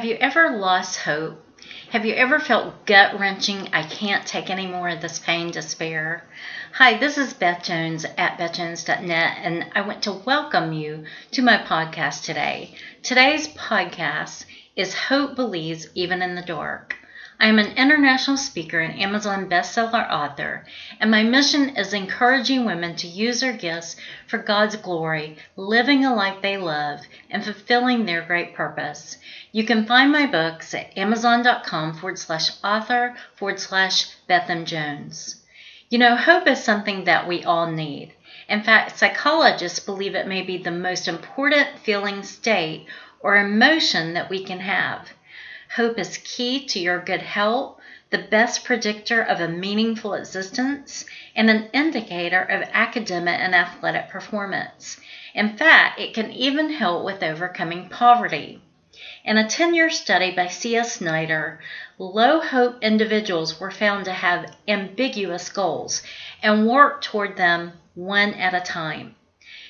Have you ever lost hope? Have you ever felt gut wrenching, I can't take any more of this pain, despair? Hi, this is Beth Jones at bethjones.net, and I want to welcome you to my podcast today. Today's podcast is Hope Believes Even in the Dark. I am an international speaker and Amazon bestseller author, and my mission is encouraging women to use their gifts for God's glory, living a life they love, and fulfilling their great purpose. You can find my books at amazon.com forward slash author forward slash Bethem Jones. You know, hope is something that we all need. In fact, psychologists believe it may be the most important feeling state or emotion that we can have. Hope is key to your good health, the best predictor of a meaningful existence, and an indicator of academic and athletic performance. In fact, it can even help with overcoming poverty. In a 10 year study by C.S. Snyder, low hope individuals were found to have ambiguous goals and work toward them one at a time.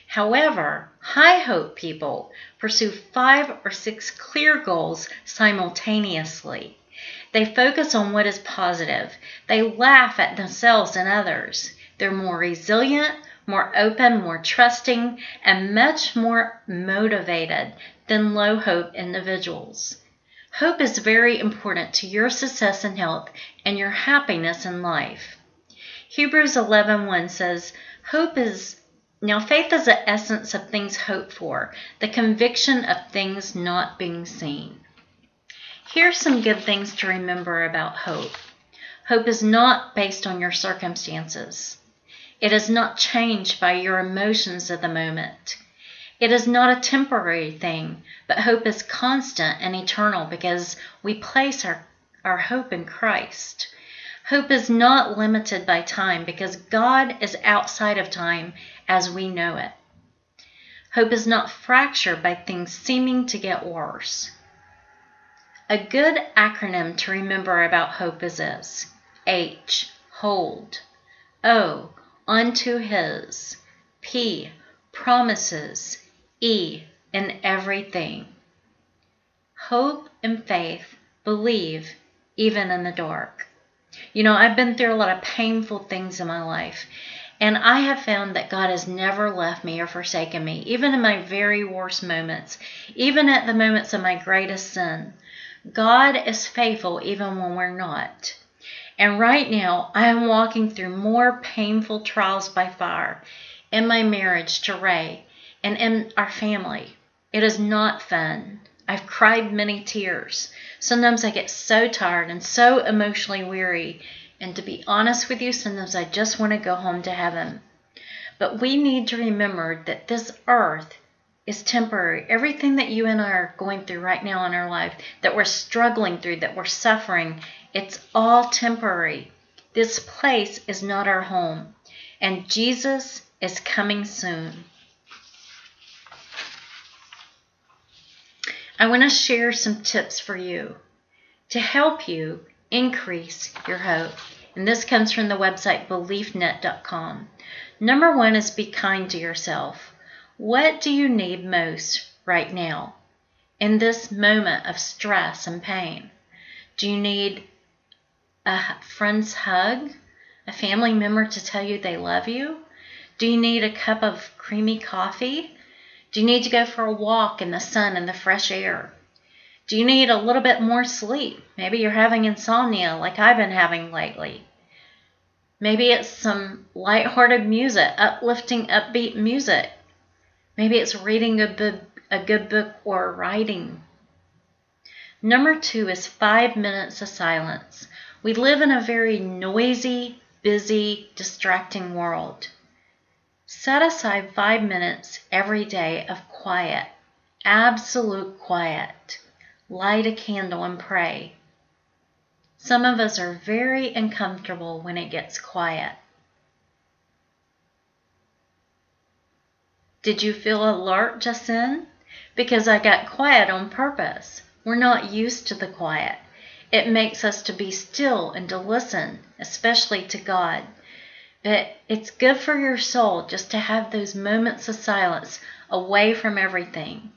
However, high hope people pursue five or six clear goals simultaneously. They focus on what is positive. They laugh at themselves and others. They're more resilient, more open, more trusting, and much more motivated than low hope individuals. Hope is very important to your success and health and your happiness in life. Hebrews 11:1 says, "Hope is now, faith is the essence of things hoped for, the conviction of things not being seen. Here's some good things to remember about hope hope is not based on your circumstances, it is not changed by your emotions of the moment. It is not a temporary thing, but hope is constant and eternal because we place our, our hope in Christ. Hope is not limited by time because God is outside of time as we know it. Hope is not fractured by things seeming to get worse. A good acronym to remember about hope is this H, hold. O, unto his. P, promises. E, in everything. Hope and faith believe even in the dark. You know, I've been through a lot of painful things in my life, and I have found that God has never left me or forsaken me, even in my very worst moments, even at the moments of my greatest sin. God is faithful even when we're not. And right now, I am walking through more painful trials by fire in my marriage to Ray and in our family. It is not fun. I've cried many tears. Sometimes I get so tired and so emotionally weary. And to be honest with you, sometimes I just want to go home to heaven. But we need to remember that this earth is temporary. Everything that you and I are going through right now in our life, that we're struggling through, that we're suffering, it's all temporary. This place is not our home. And Jesus is coming soon. I want to share some tips for you to help you increase your hope. And this comes from the website beliefnet.com. Number one is be kind to yourself. What do you need most right now in this moment of stress and pain? Do you need a friend's hug? A family member to tell you they love you? Do you need a cup of creamy coffee? Do you need to go for a walk in the sun and the fresh air? Do you need a little bit more sleep? Maybe you're having insomnia like I've been having lately. Maybe it's some light-hearted music, uplifting, upbeat music. Maybe it's reading a, bu- a good book or writing. Number two is five minutes of silence. We live in a very noisy, busy, distracting world. Set aside five minutes every day of quiet, absolute quiet. Light a candle and pray. Some of us are very uncomfortable when it gets quiet. Did you feel alert just then? Because I got quiet on purpose. We're not used to the quiet. It makes us to be still and to listen, especially to God. But it's good for your soul just to have those moments of silence away from everything.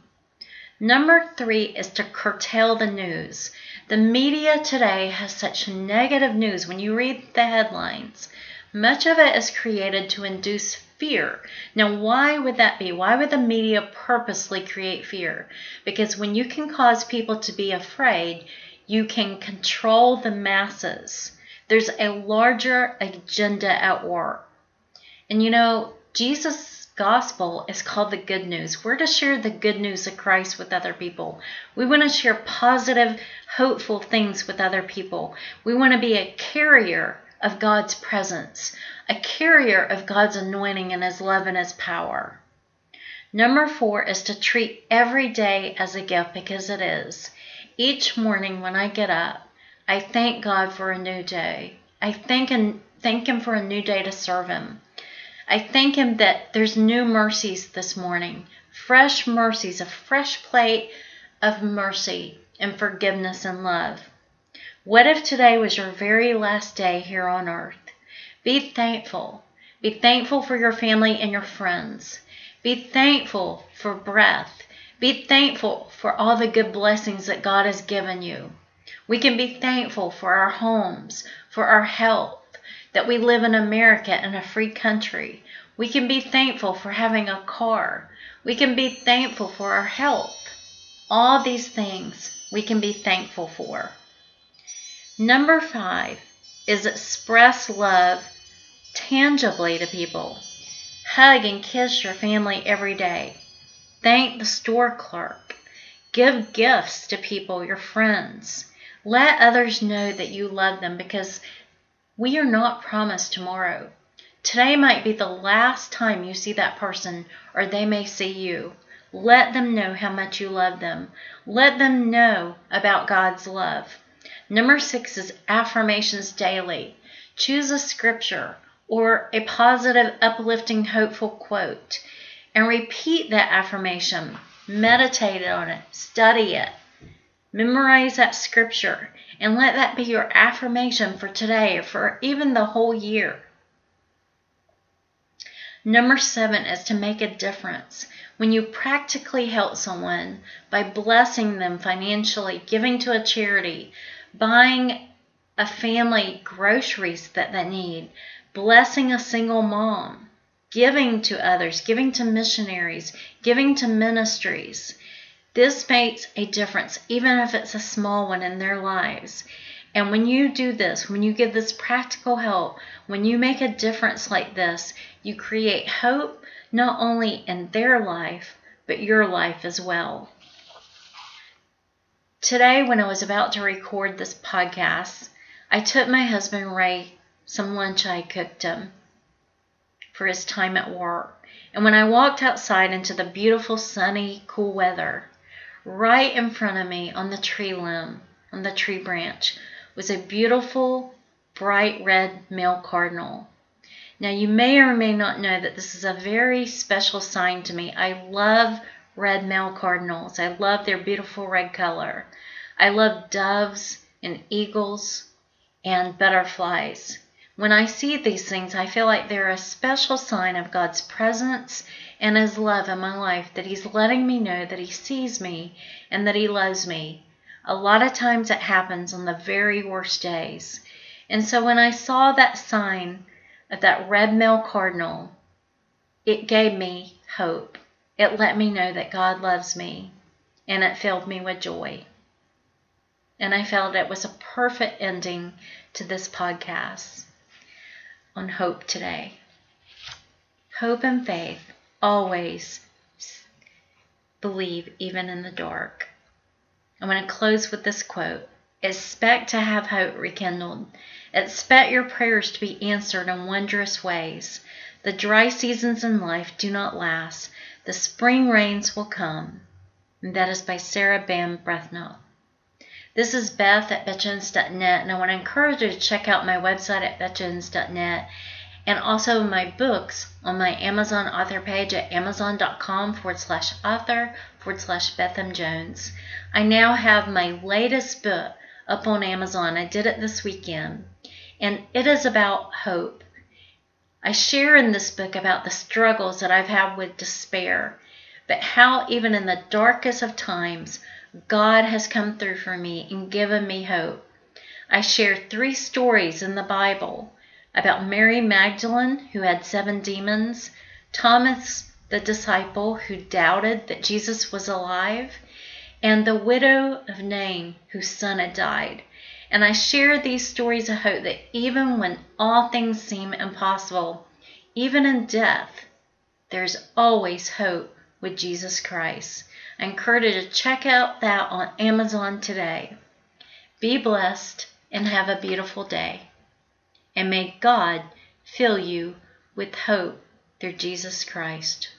Number three is to curtail the news. The media today has such negative news. When you read the headlines, much of it is created to induce fear. Now, why would that be? Why would the media purposely create fear? Because when you can cause people to be afraid, you can control the masses. There's a larger agenda at work. And you know, Jesus' gospel is called the good news. We're to share the good news of Christ with other people. We want to share positive, hopeful things with other people. We want to be a carrier of God's presence, a carrier of God's anointing and His love and His power. Number four is to treat every day as a gift because it is. Each morning when I get up, I thank God for a new day. I thank and thank Him for a new day to serve Him. I thank Him that there's new mercies this morning, fresh mercies, a fresh plate of mercy and forgiveness and love. What if today was your very last day here on earth? Be thankful. Be thankful for your family and your friends. Be thankful for breath. Be thankful for all the good blessings that God has given you. We can be thankful for our homes, for our health, that we live in America in a free country. We can be thankful for having a car. We can be thankful for our health. All these things we can be thankful for. Number five is express love tangibly to people. Hug and kiss your family every day. Thank the store clerk. Give gifts to people, your friends. Let others know that you love them because we are not promised tomorrow. Today might be the last time you see that person, or they may see you. Let them know how much you love them. Let them know about God's love. Number six is affirmations daily. Choose a scripture or a positive, uplifting, hopeful quote and repeat that affirmation. Meditate on it, study it, memorize that scripture, and let that be your affirmation for today for even the whole year. Number seven is to make a difference. When you practically help someone by blessing them financially, giving to a charity, buying a family groceries that they need, blessing a single mom, giving to others, giving to missionaries, giving to ministries. This makes a difference, even if it's a small one in their lives. And when you do this, when you give this practical help, when you make a difference like this, you create hope not only in their life, but your life as well. Today, when I was about to record this podcast, I took my husband Ray some lunch I cooked him for his time at work. And when I walked outside into the beautiful, sunny, cool weather, right in front of me on the tree limb, on the tree branch, was a beautiful, bright red male cardinal. Now, you may or may not know that this is a very special sign to me. I love red male cardinals. I love their beautiful red color. I love doves and eagles and butterflies. When I see these things, I feel like they're a special sign of God's presence and His love in my life, that He's letting me know that He sees me and that He loves me. A lot of times it happens on the very worst days. And so when I saw that sign of that red male cardinal, it gave me hope. It let me know that God loves me, and it filled me with joy. And I felt it was a perfect ending to this podcast on hope today. Hope and faith always believe, even in the dark. I'm going to close with this quote Expect to have hope rekindled. Expect your prayers to be answered in wondrous ways. The dry seasons in life do not last. The spring rains will come. And that is by Sarah Ban Breathnach. This is Beth at BethJones.net, and I want to encourage you to check out my website at BethJones.net and also my books on my Amazon author page at amazon.com forward slash author forward slash Betham Jones. I now have my latest book up on Amazon. I did it this weekend, and it is about hope. I share in this book about the struggles that I've had with despair but how, even in the darkest of times, God has come through for me and given me hope. I share three stories in the Bible about Mary Magdalene, who had seven demons, Thomas the disciple who doubted that Jesus was alive, and the widow of Nain whose son had died. And I share these stories of hope that even when all things seem impossible, even in death, there's always hope with Jesus Christ. I encourage you to check out that on Amazon today. Be blessed and have a beautiful day. And may God fill you with hope through Jesus Christ.